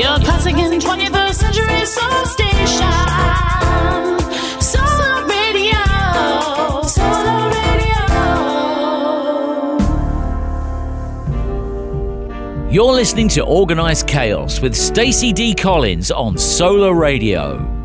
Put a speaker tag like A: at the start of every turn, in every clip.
A: Your classic and 21st century soul station. Solar Radio. Solar Radio.
B: You're listening to Organized Chaos with Stacey D. Collins on Solar Radio.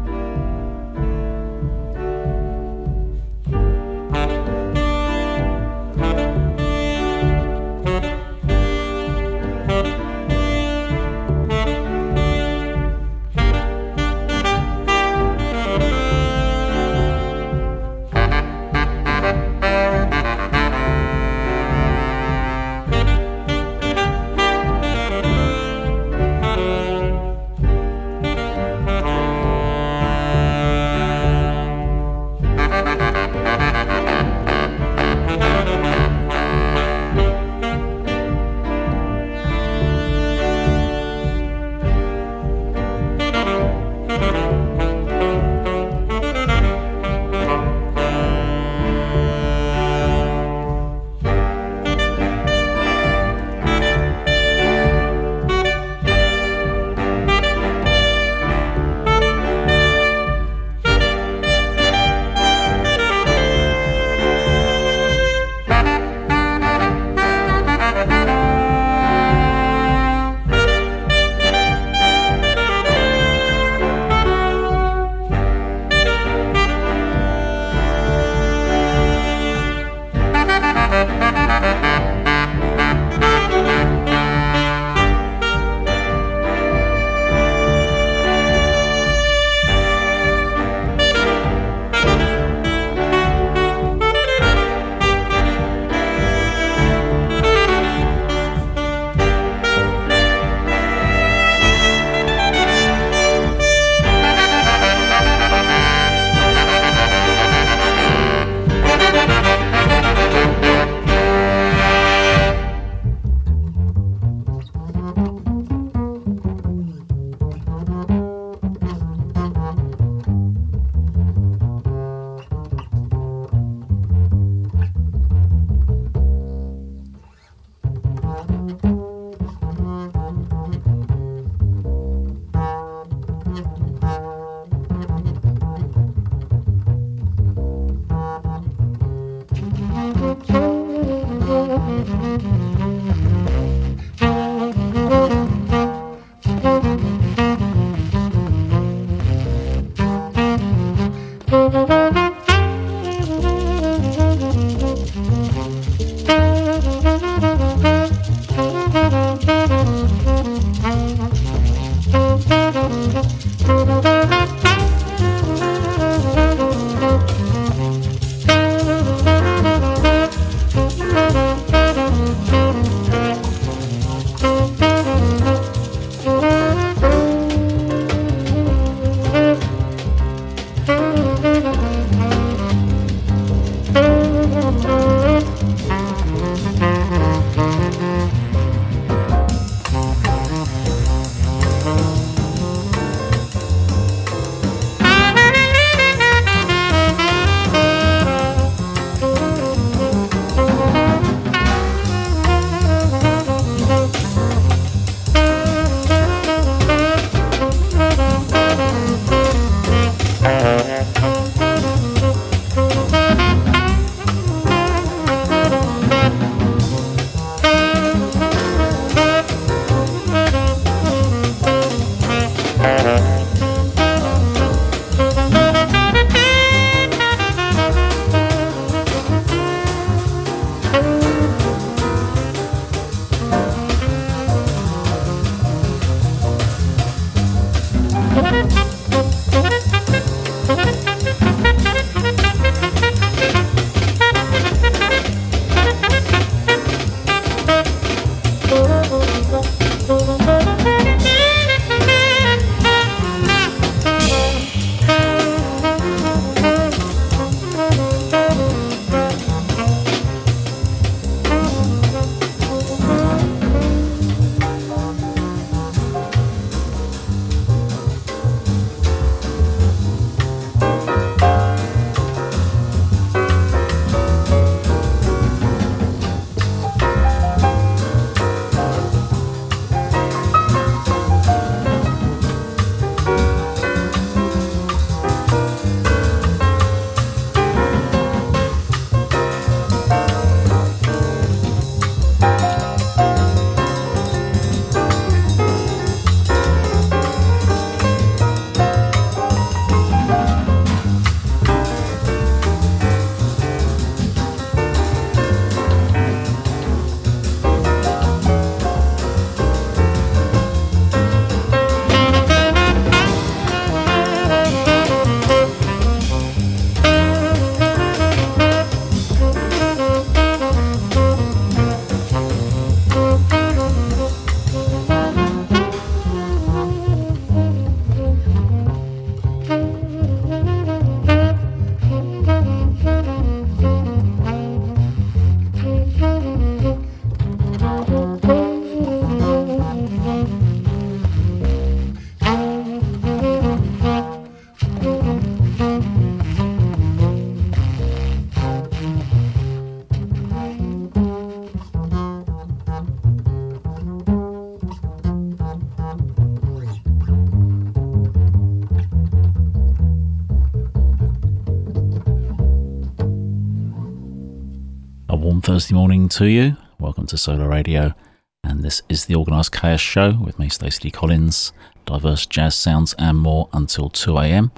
C: Thursday morning to you. Welcome to Solar Radio, and this is the Organised Chaos Show with me, Stacey Collins. Diverse jazz sounds and more until 2 a.m.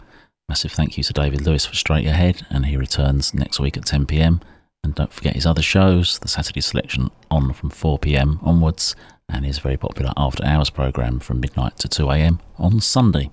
C: Massive thank you to David Lewis for Straight Ahead, and he returns next week at 10 p.m. And don't forget his other shows, the Saturday selection on from 4 p.m. onwards, and his very popular After Hours program from midnight to 2 a.m. on Sunday.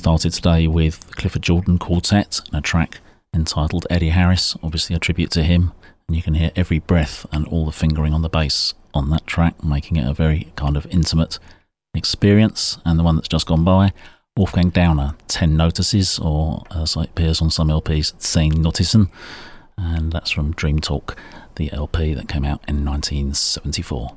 C: Started today with Clifford Jordan Quartet and a track entitled Eddie Harris, obviously a tribute to him. And you can hear every breath and all the fingering on the bass on that track, making it a very kind of intimate experience. And the one that's just gone by, Wolfgang Dauner, 10 Notices, or as it appears on some LPs, 10 Notisen. And that's from Dream Talk, the LP that came out in 1974.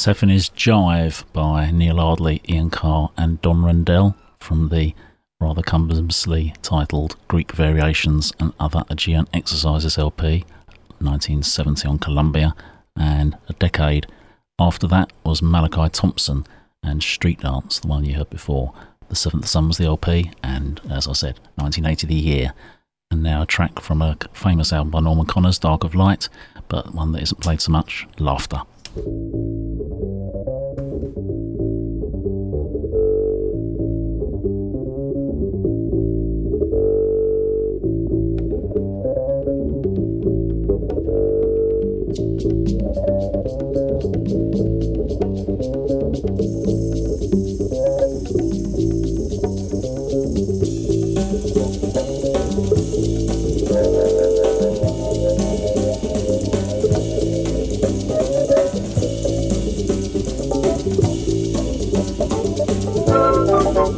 C: Persephone's Jive by Neil Ardley, Ian Carr, and Don Rendell from the rather cumbersomenly titled Greek Variations and Other Aegean Exercises LP, 1970 on Columbia, and a decade after that was Malachi Thompson and Street Dance, the one you heard before. The Seventh Son was the LP, and as I said, 1980 the year. And now a track from a famous album by Norman Connors, Dark of Light, but one that isn't played so much, Laughter.
D: Organized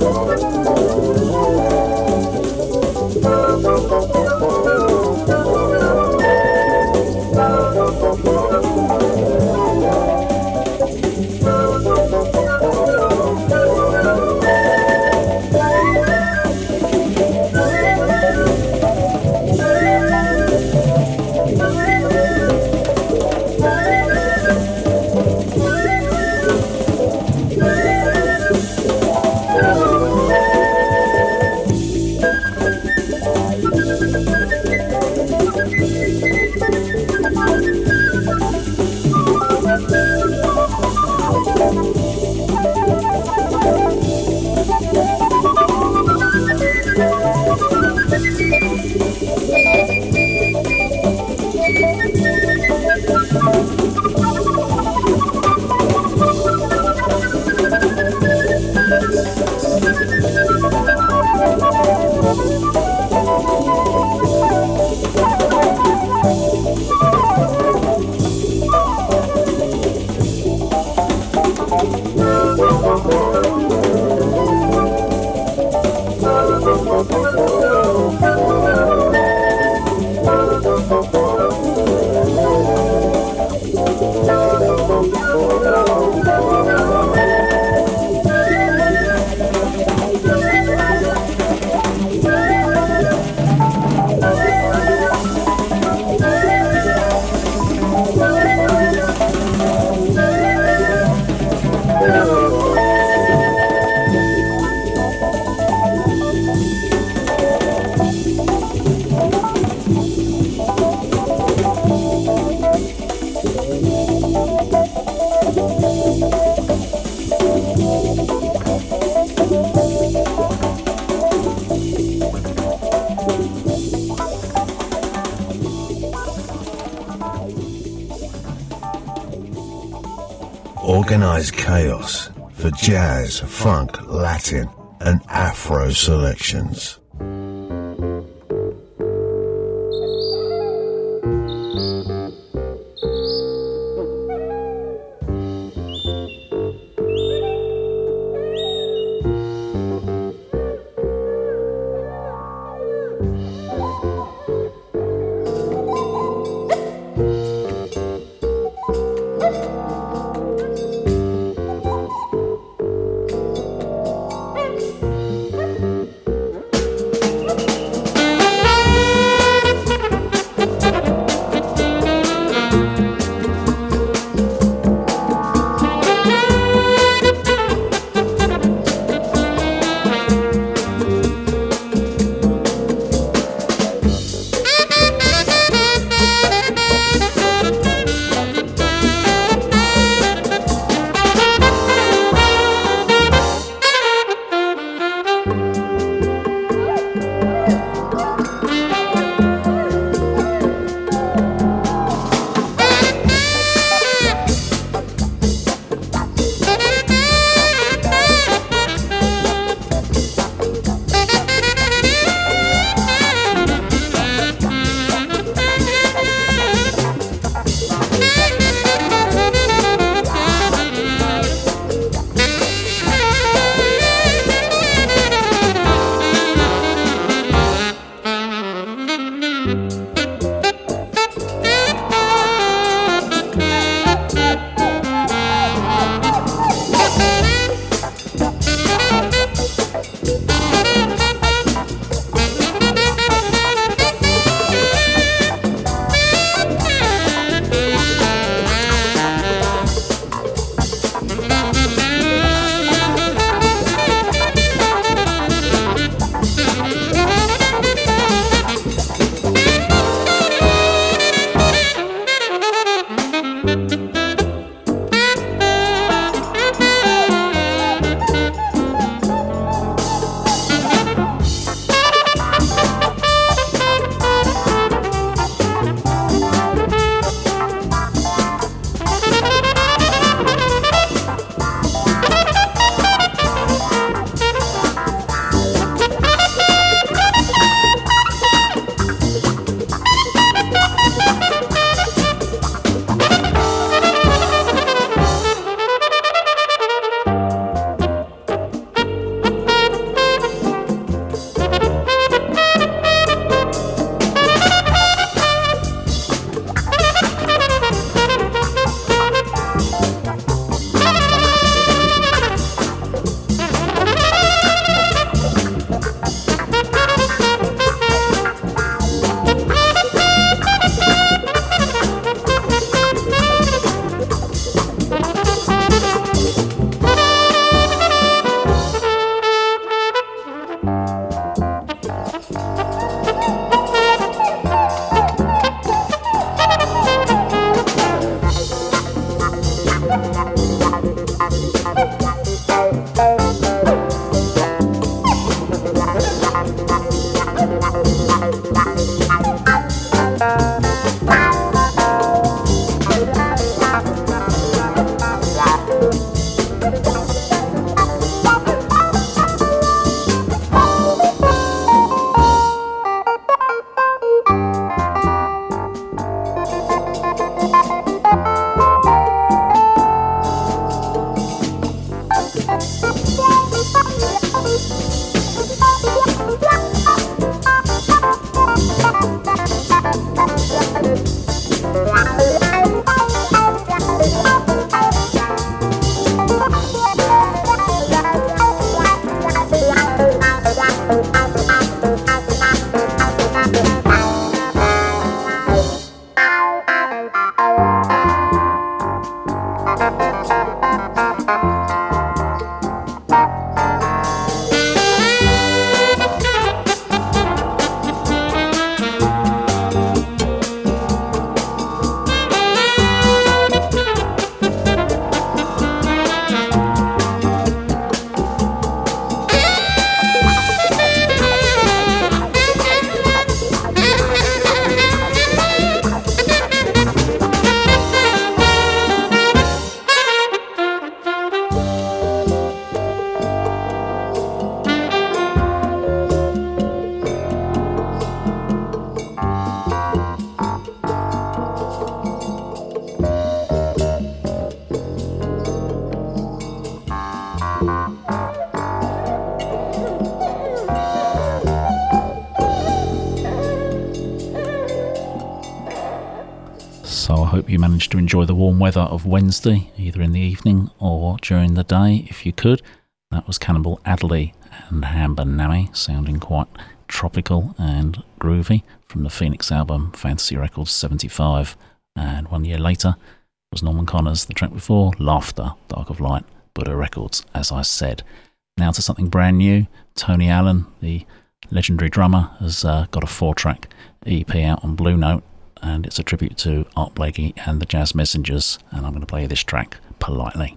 D: Thank you. Jazz, funk, Latin, and Afro selections.
C: So I hope you managed to enjoy the warm weather of Wednesday, either in the evening or during the day if you could. That was Cannonball Adderley and Hamba Nami, sounding quite tropical and groovy from the Phoenix album Fantasy Records 75. And one year later was Norman Connors, the track before Laughter, Dark of Light. Buddah Records, as I said. Now to something brand new. Tony Allen, the legendary drummer, has uh, got a four track EP out on Blue Note, and it's a tribute to Art Blakey and the Jazz Messengers. And I'm going to play this track politely.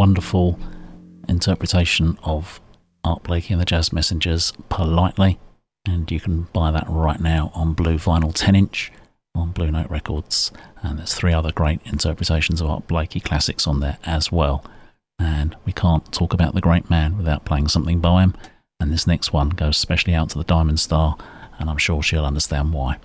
C: Wonderful interpretation of Art Blakey and the Jazz Messengers politely. And you can buy that right now on blue vinyl 10 inch on Blue Note Records. And there's three other great interpretations of Art Blakey classics on there as well. And we can't talk about the great man without playing something by him. And this next one goes specially out to the Diamond Star, and I'm sure she'll understand why.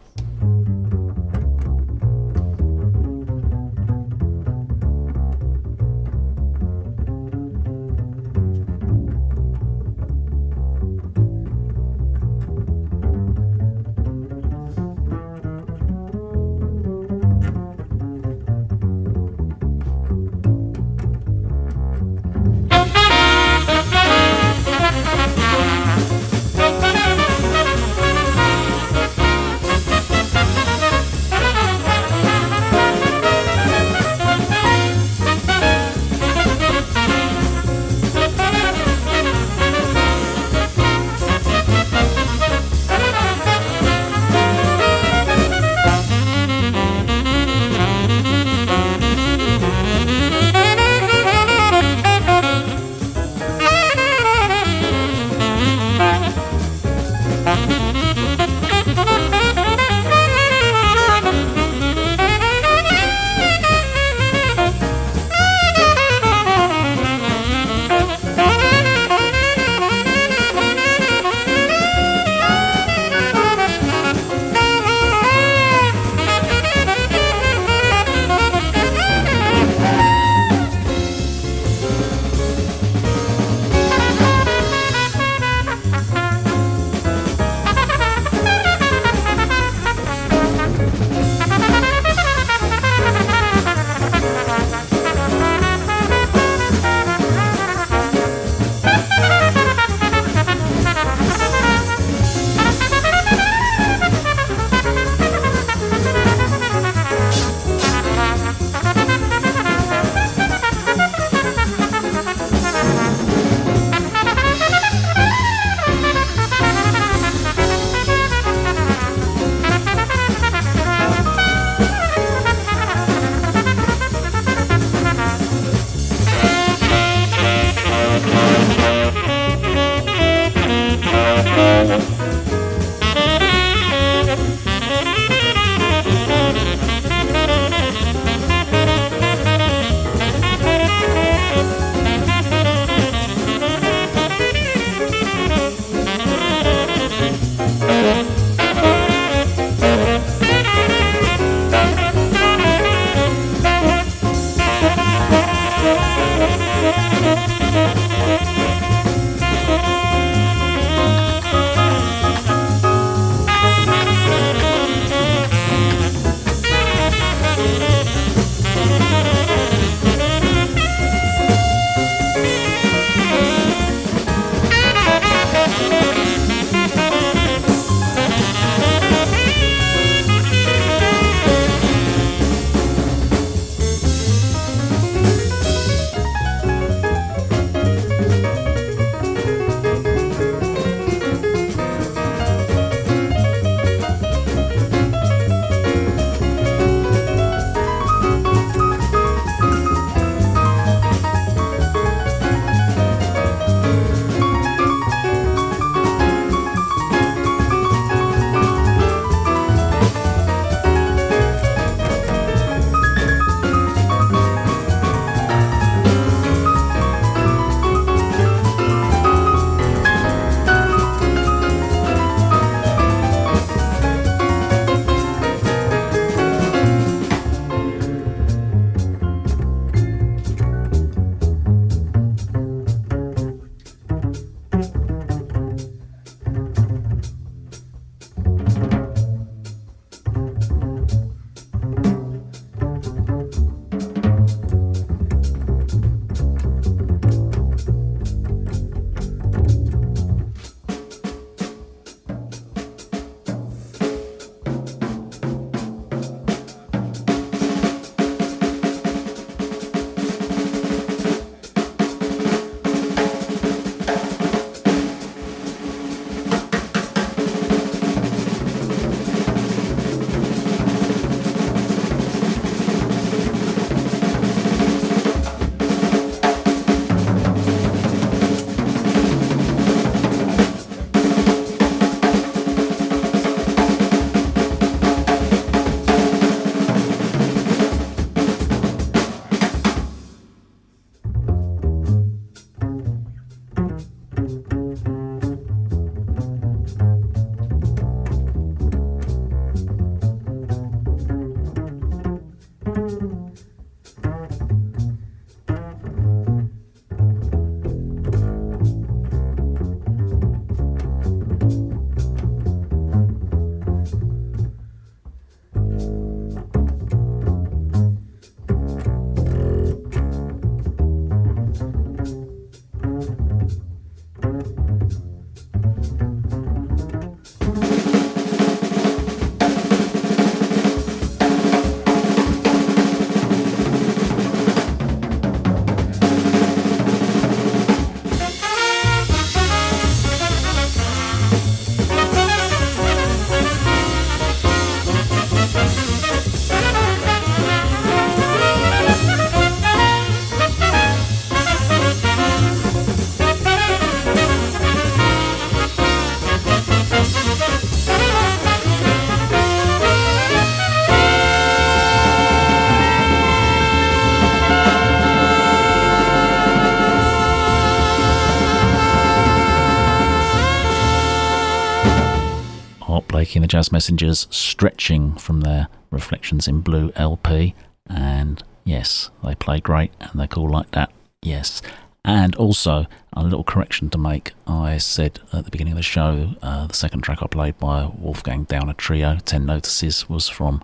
C: The Jazz Messengers stretching from their Reflections in Blue LP. And yes, they play great and they're cool like that. Yes. And also, a little correction to make. I said at the beginning of the show, uh, the second track I played by Wolfgang Dauner Trio, 10 Notices, was from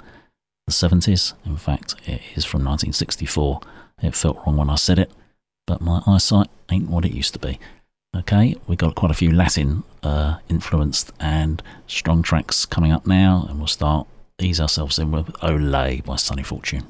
C: the 70s. In fact, it is from 1964. It felt wrong when I said it, but my eyesight ain't what it used to be. Okay, we've got quite a few Latin uh, influenced and strong tracks coming up now, and we'll start ease ourselves in with Olé by Sonny Fortune.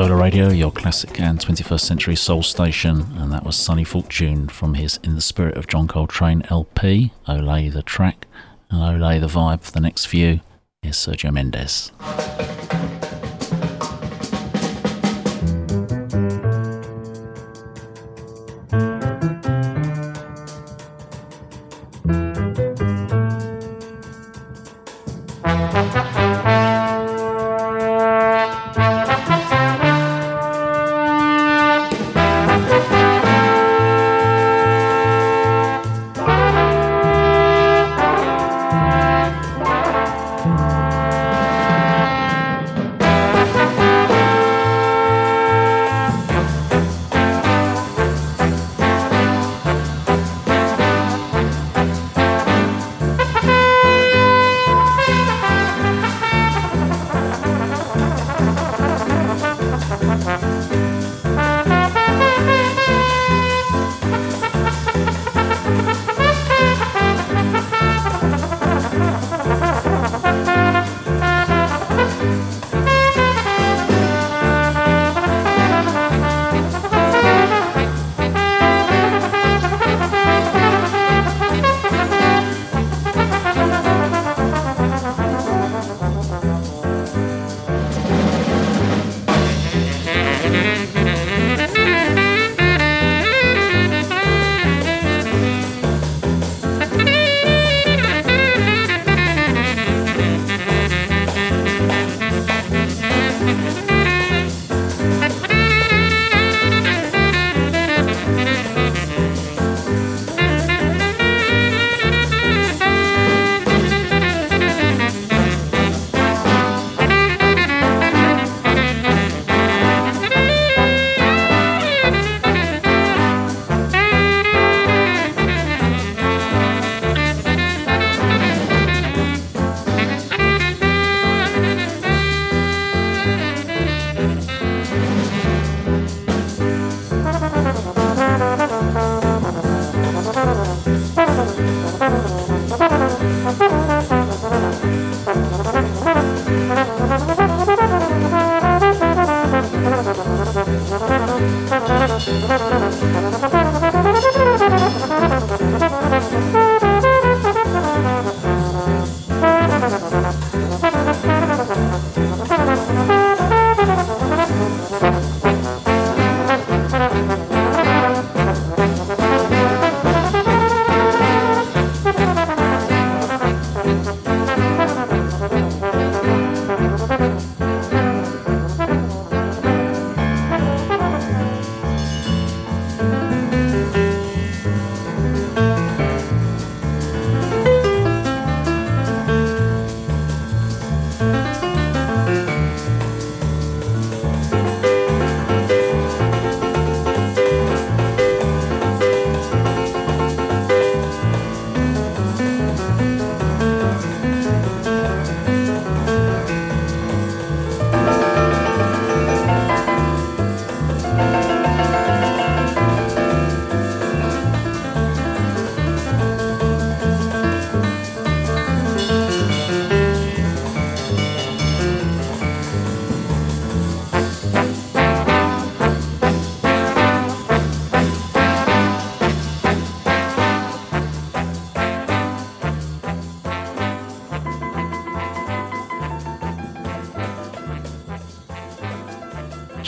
C: Solar Radio, your classic and 21st century soul station, and that was Sonny Fortune from his In the Spirit of John Coltrane LP, Olé the track, and Olé the vibe for the next few. Here's Sergio Mendes.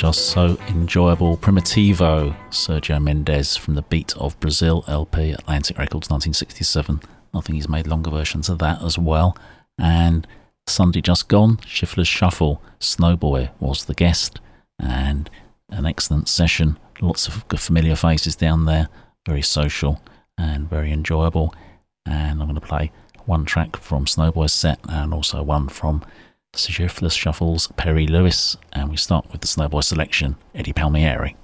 C: Just so enjoyable. Primitivo, Sergio Mendes from the Beat of Brazil LP, Atlantic Records 1967. I think he's made longer versions of that as well. And Sunday just gone, Schiffler's Shuffle, Snowboy was the guest, and an excellent session. Lots of familiar faces down there, very social and very enjoyable. And I'm going to play one track from Snowboy's set and also one from Schiffler's Shuffles, Perry Louis, and we start with the Snowboy selection, Eddie Palmieri.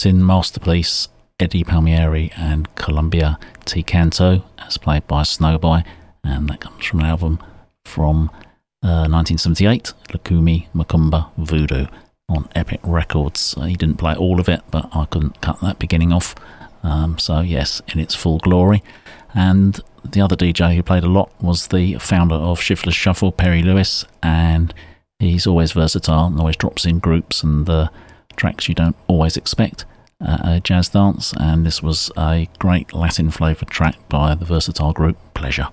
C: Latin masterpiece Eddie Palmieri and Colombia Te Canta, as played by Snowboy, and that comes from an album from uh, 1978, Lucumí Macumba Voodoo on Epic Records. He didn't play all of it, but I couldn't cut that beginning off. Um, so, yes, in its full glory. And the other DJ who played a lot was the founder of Shiftless Shuffle, Perry Louis, and he's always versatile and always drops in groups and uh, tracks you don't always expect at a jazz dance. And this was a great Latin flavoured track by the versatile group Pleasure.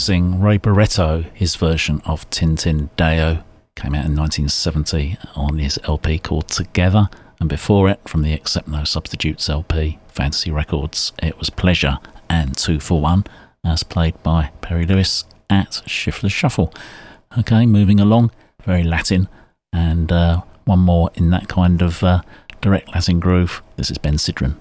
C: Amazing Ray Barretto, his version of Tintin Deo came out in 1970 on his LP called Together, and before it, from the Accept No Substitutes LP, Fantasy Records, it was Pleasure and Two for One, as played by Perry Louis at Shiftless Shuffle. Okay, moving along, very Latin, and uh, one more in that kind of uh, direct Latin groove. This is Ben Sidran.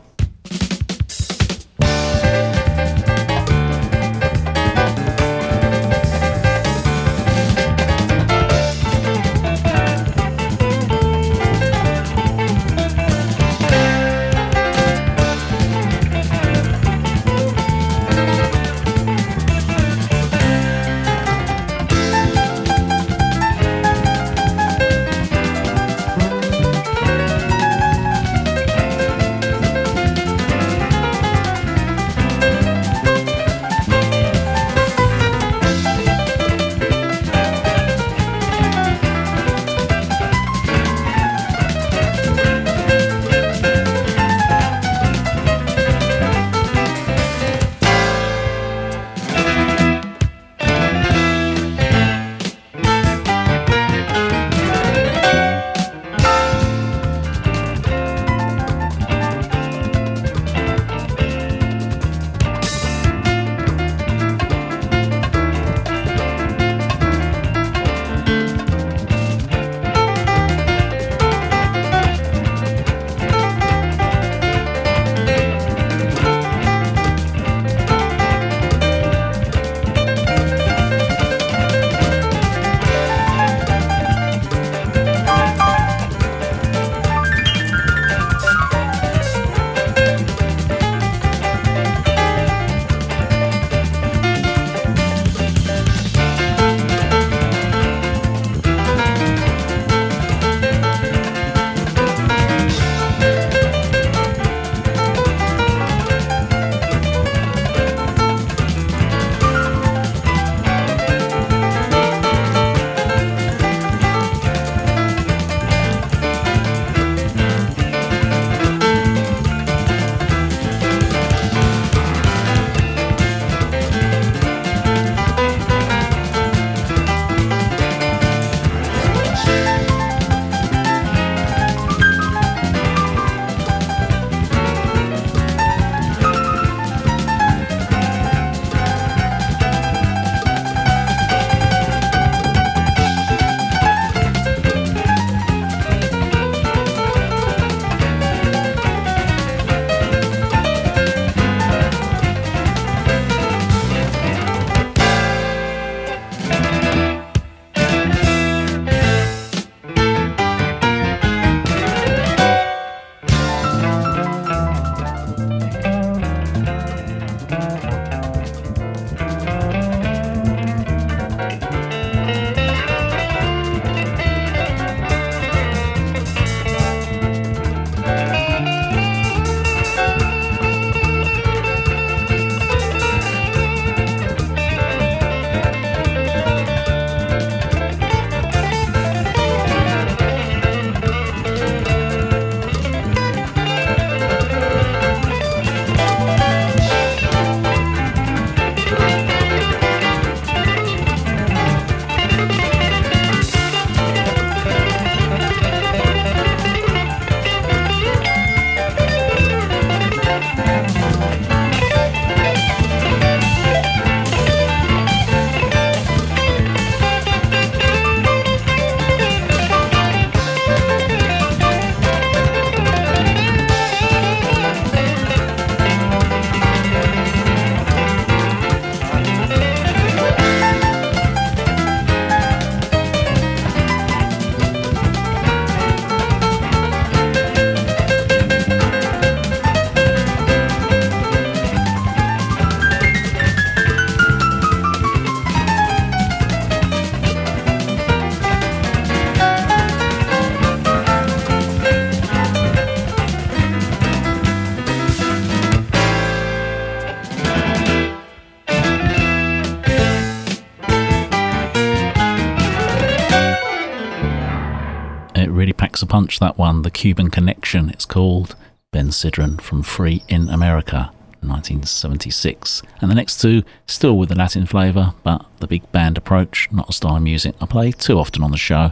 C: Punch that one, The Cuban Connection, it's called. Ben Sidran from Free in America. 1976. And the next two, still with the Latin flavour, but the big band approach, not a style of music I play too often on the show,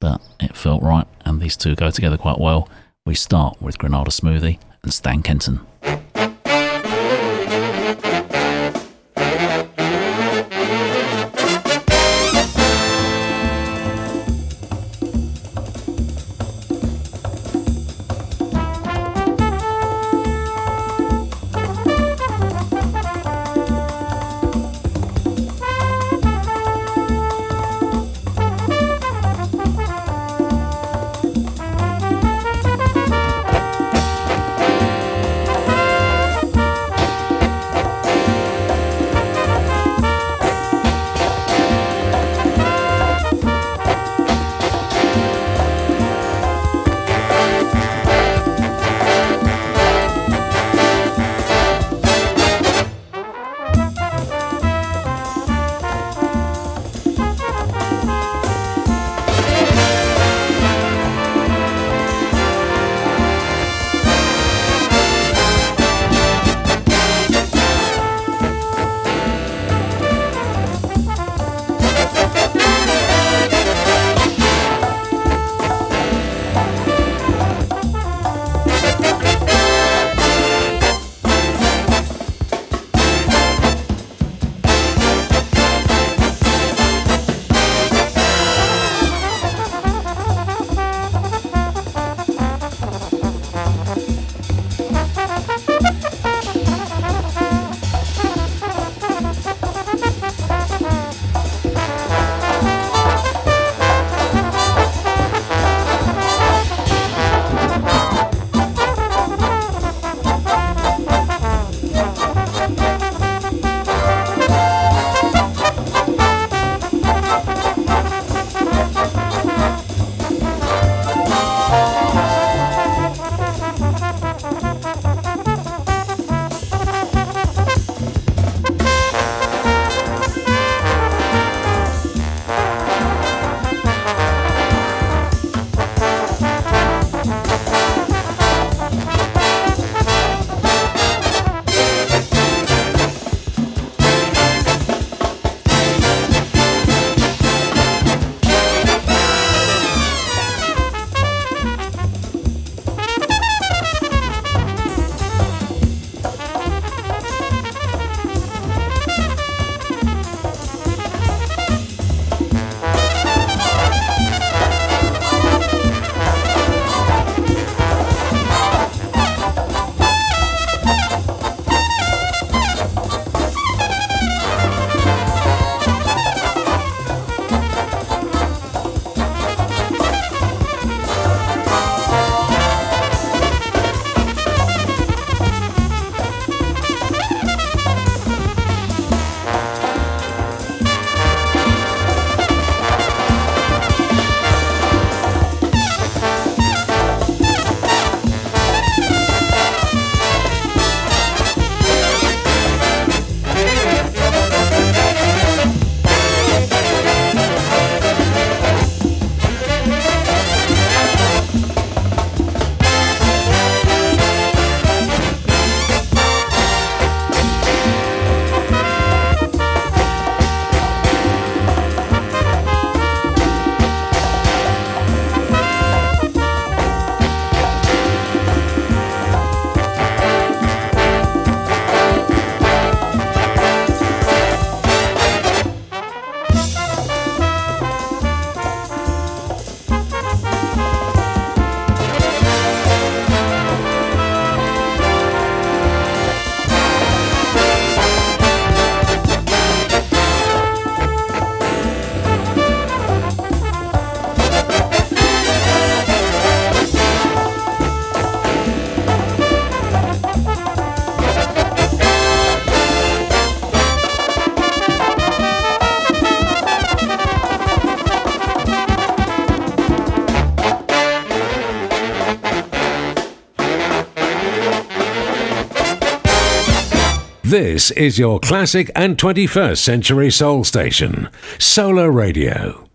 C: but it felt right, and these two go together quite well. We start with Granada Smoothie and Stan Kenton.
D: This is your classic and 21st century soul station, Solar Radio.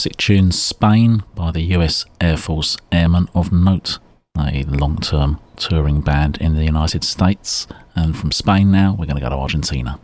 C: Classic tune, Spain, by the US Air Force Airmen of Note, a long term touring band in the United States. And from Spain now, we're going to go to Argentina.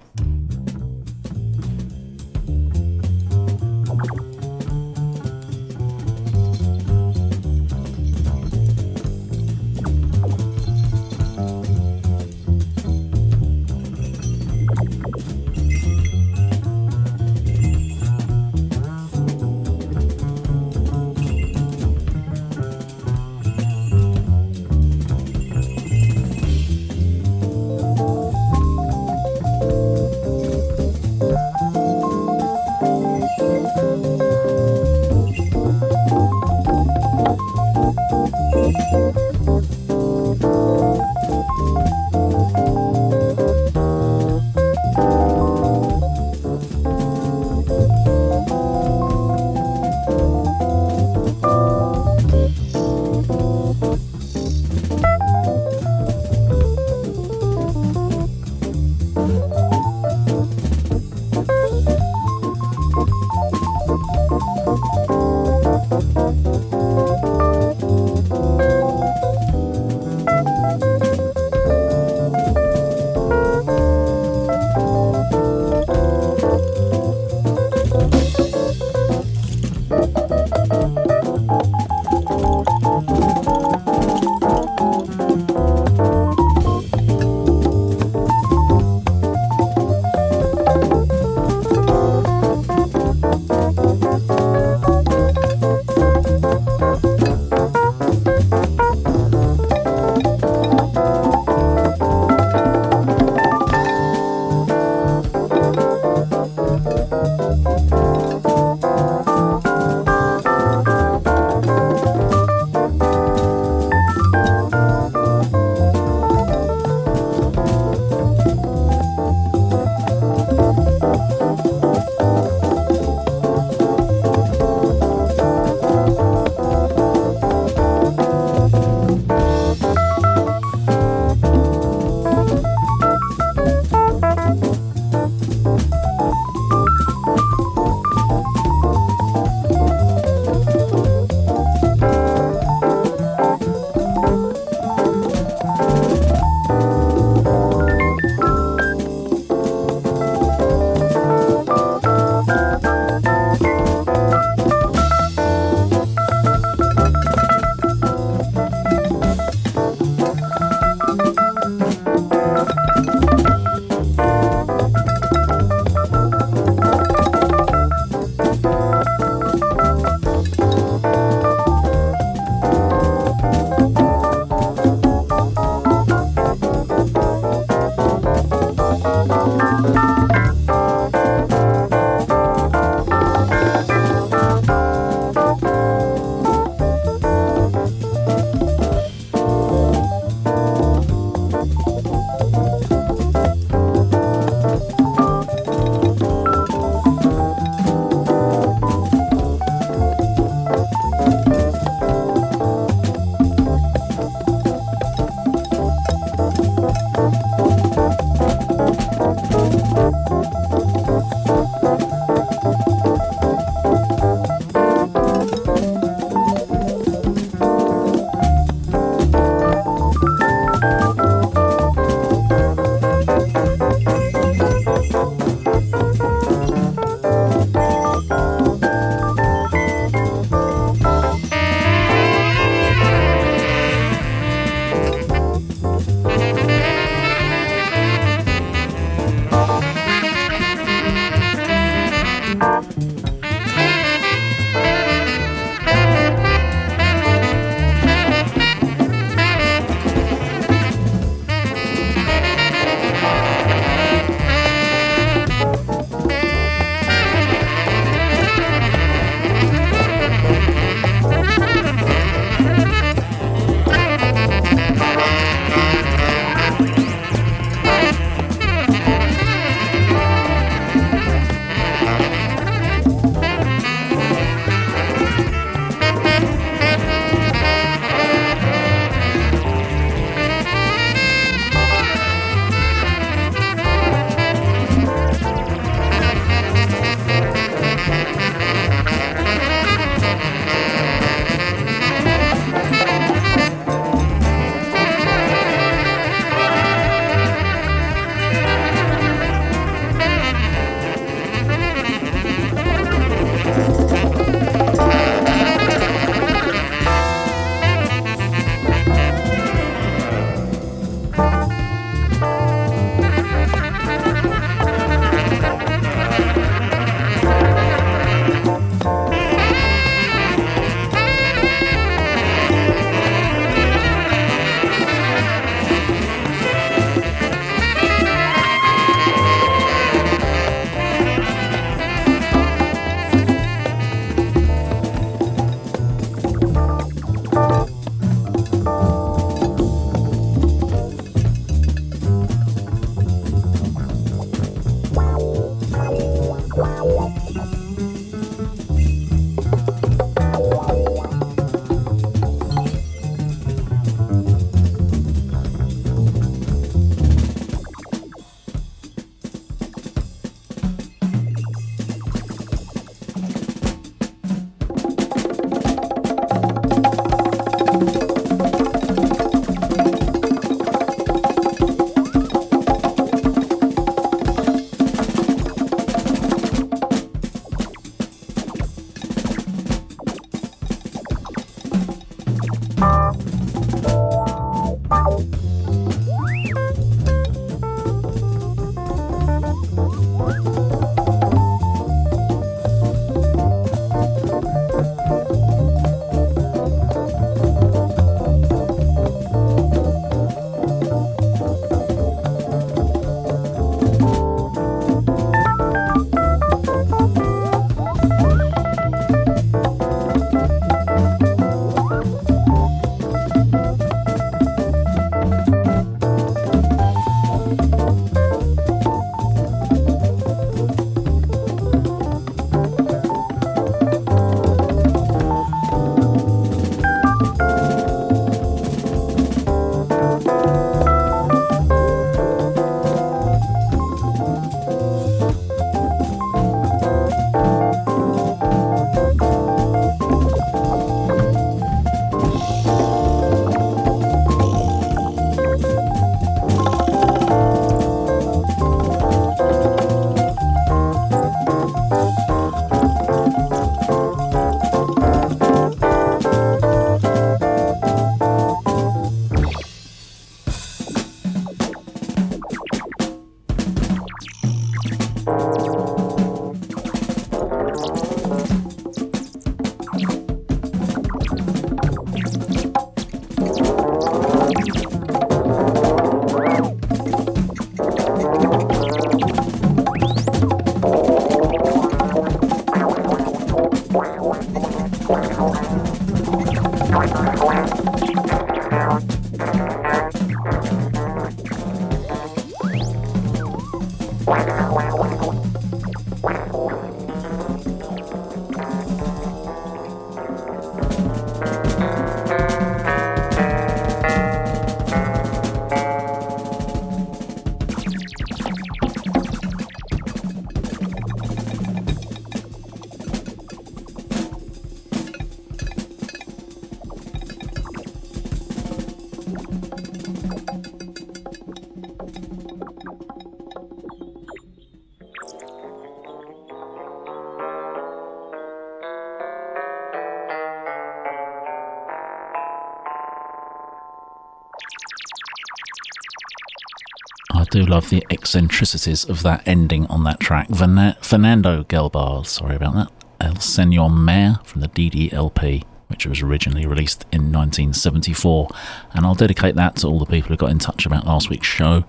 C: Do love the eccentricities of that ending on that track. Fernando Gelbard, sorry about that. El Senor Mayor from the DDLP, which was originally released in 1974. And I'll dedicate that to all the people who got in touch about last week's show.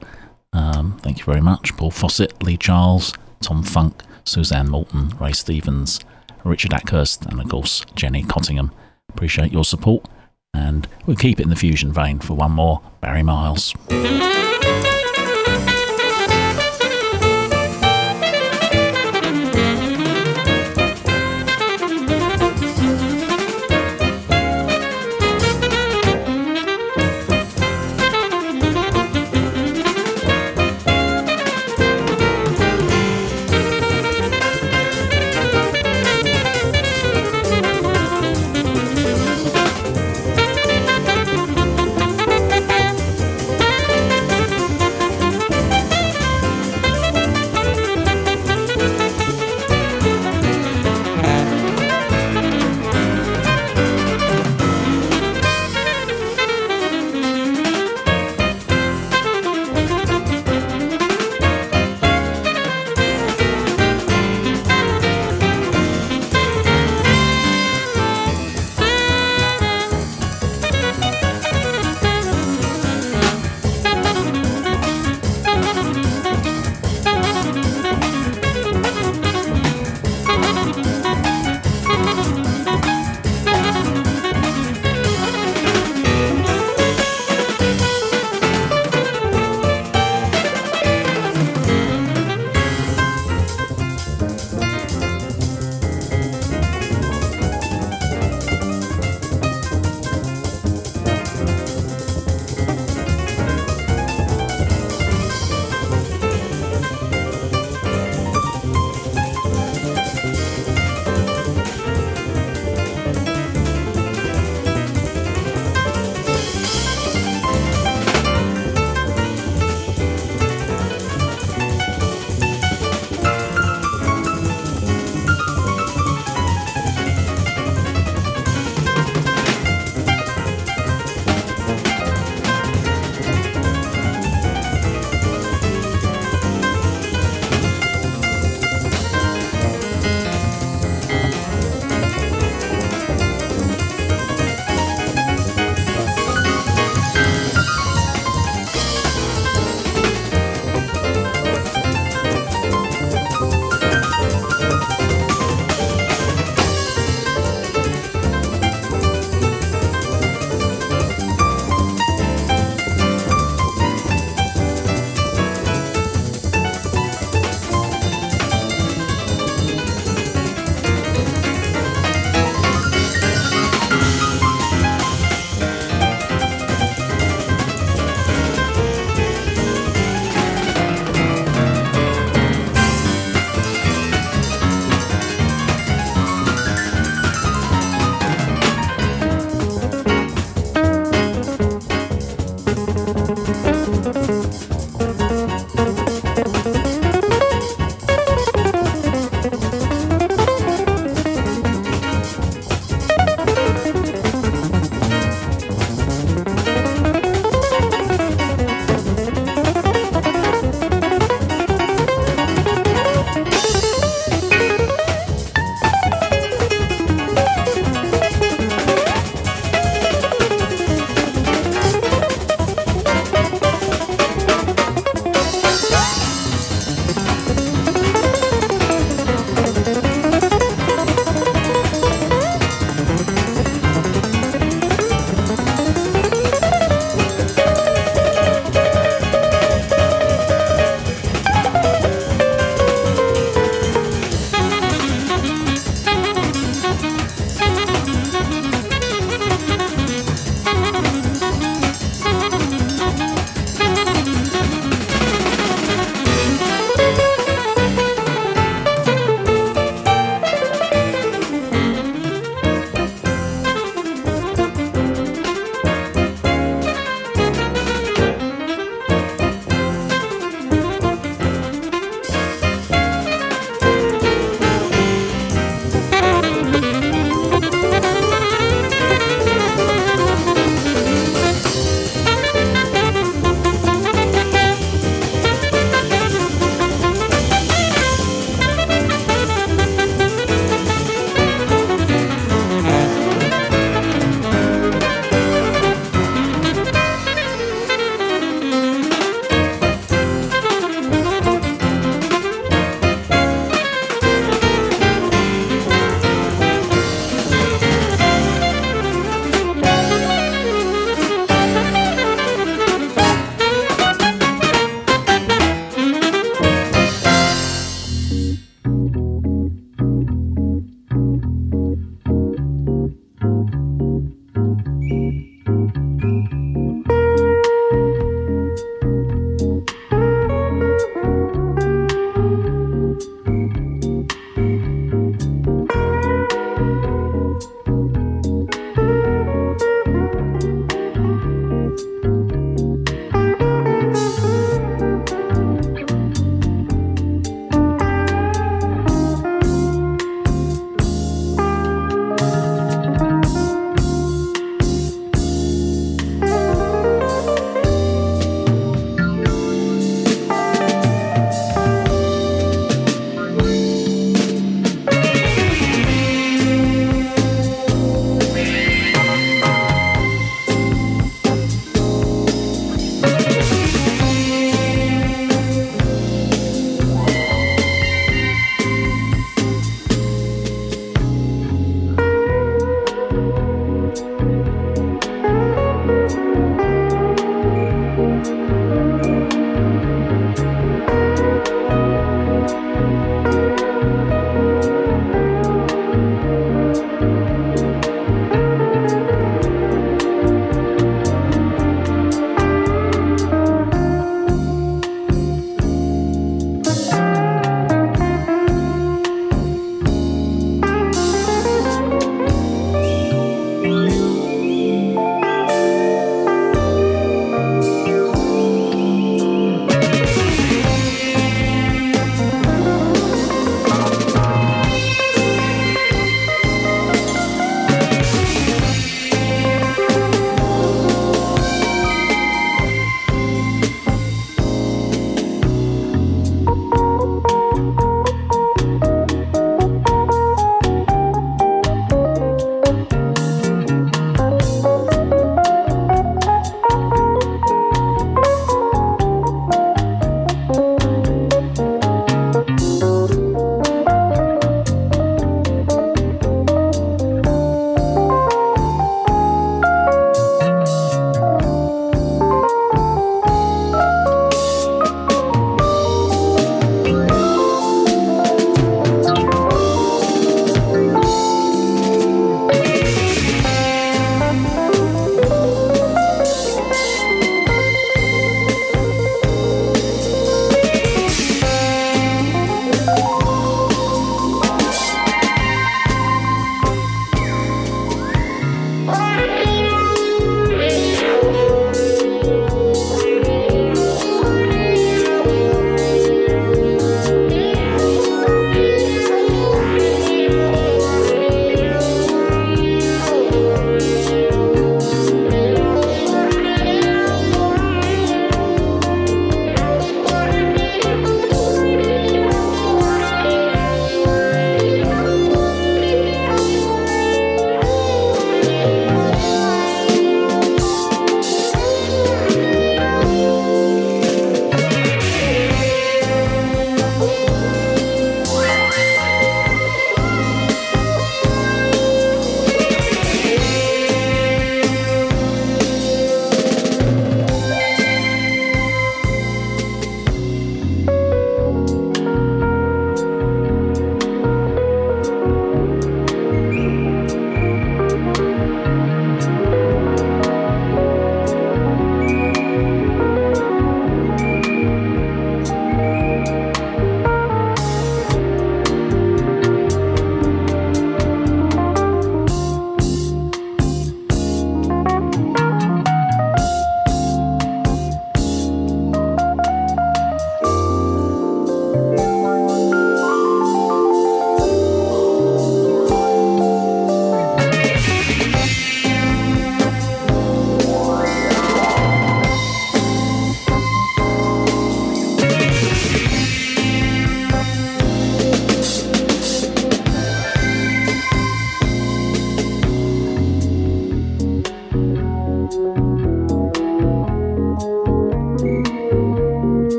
C: Um, thank you very much. Paul Fawcett, Lee Charles, Tom Funk, Suzanne Morton, Ray Stevens, Richard Ackhurst, and of course Jenny Cottingham. Appreciate your support. And we'll keep it in the fusion vein for one more Barry Miles.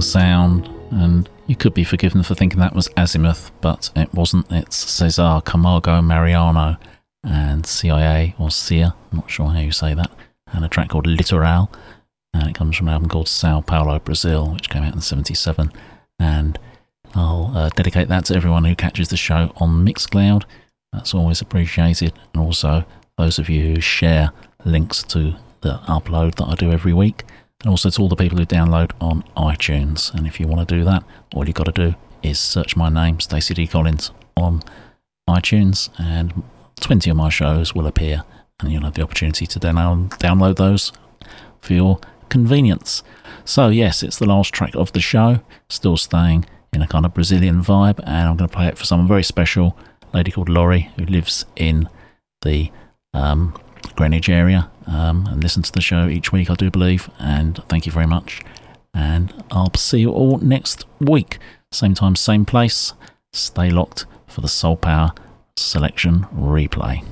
C: Sound, and you could be forgiven for thinking that was Azimuth, but it wasn't. It's Cesar Camargo Mariano and CIA or CIA, not sure how you say that, and a track called Litoral, and it comes from an album called Sao Paulo, Brazil, which came out in 77. And I'll uh, dedicate that to everyone who catches the show on Mixcloud. That's always appreciated. And also those of you who share links to the upload that I do every week. And also to all the people who download on iTunes. And if you want to do that, all you've got to do is search my name, Stacey D. Collins, on iTunes, and 20 of my shows will appear. And you'll have the opportunity to download, download those for your convenience. So, yes, it's the last track of the show, still staying in a kind of Brazilian vibe, and I'm going to play it for someone very special, lady called Laurie, who lives in the um, Greenwich area um, and listen to the show each week, I do believe. And thank you very much. And I'll see you all next week. Same time, same place. Stay locked for the Soul Power selection replay.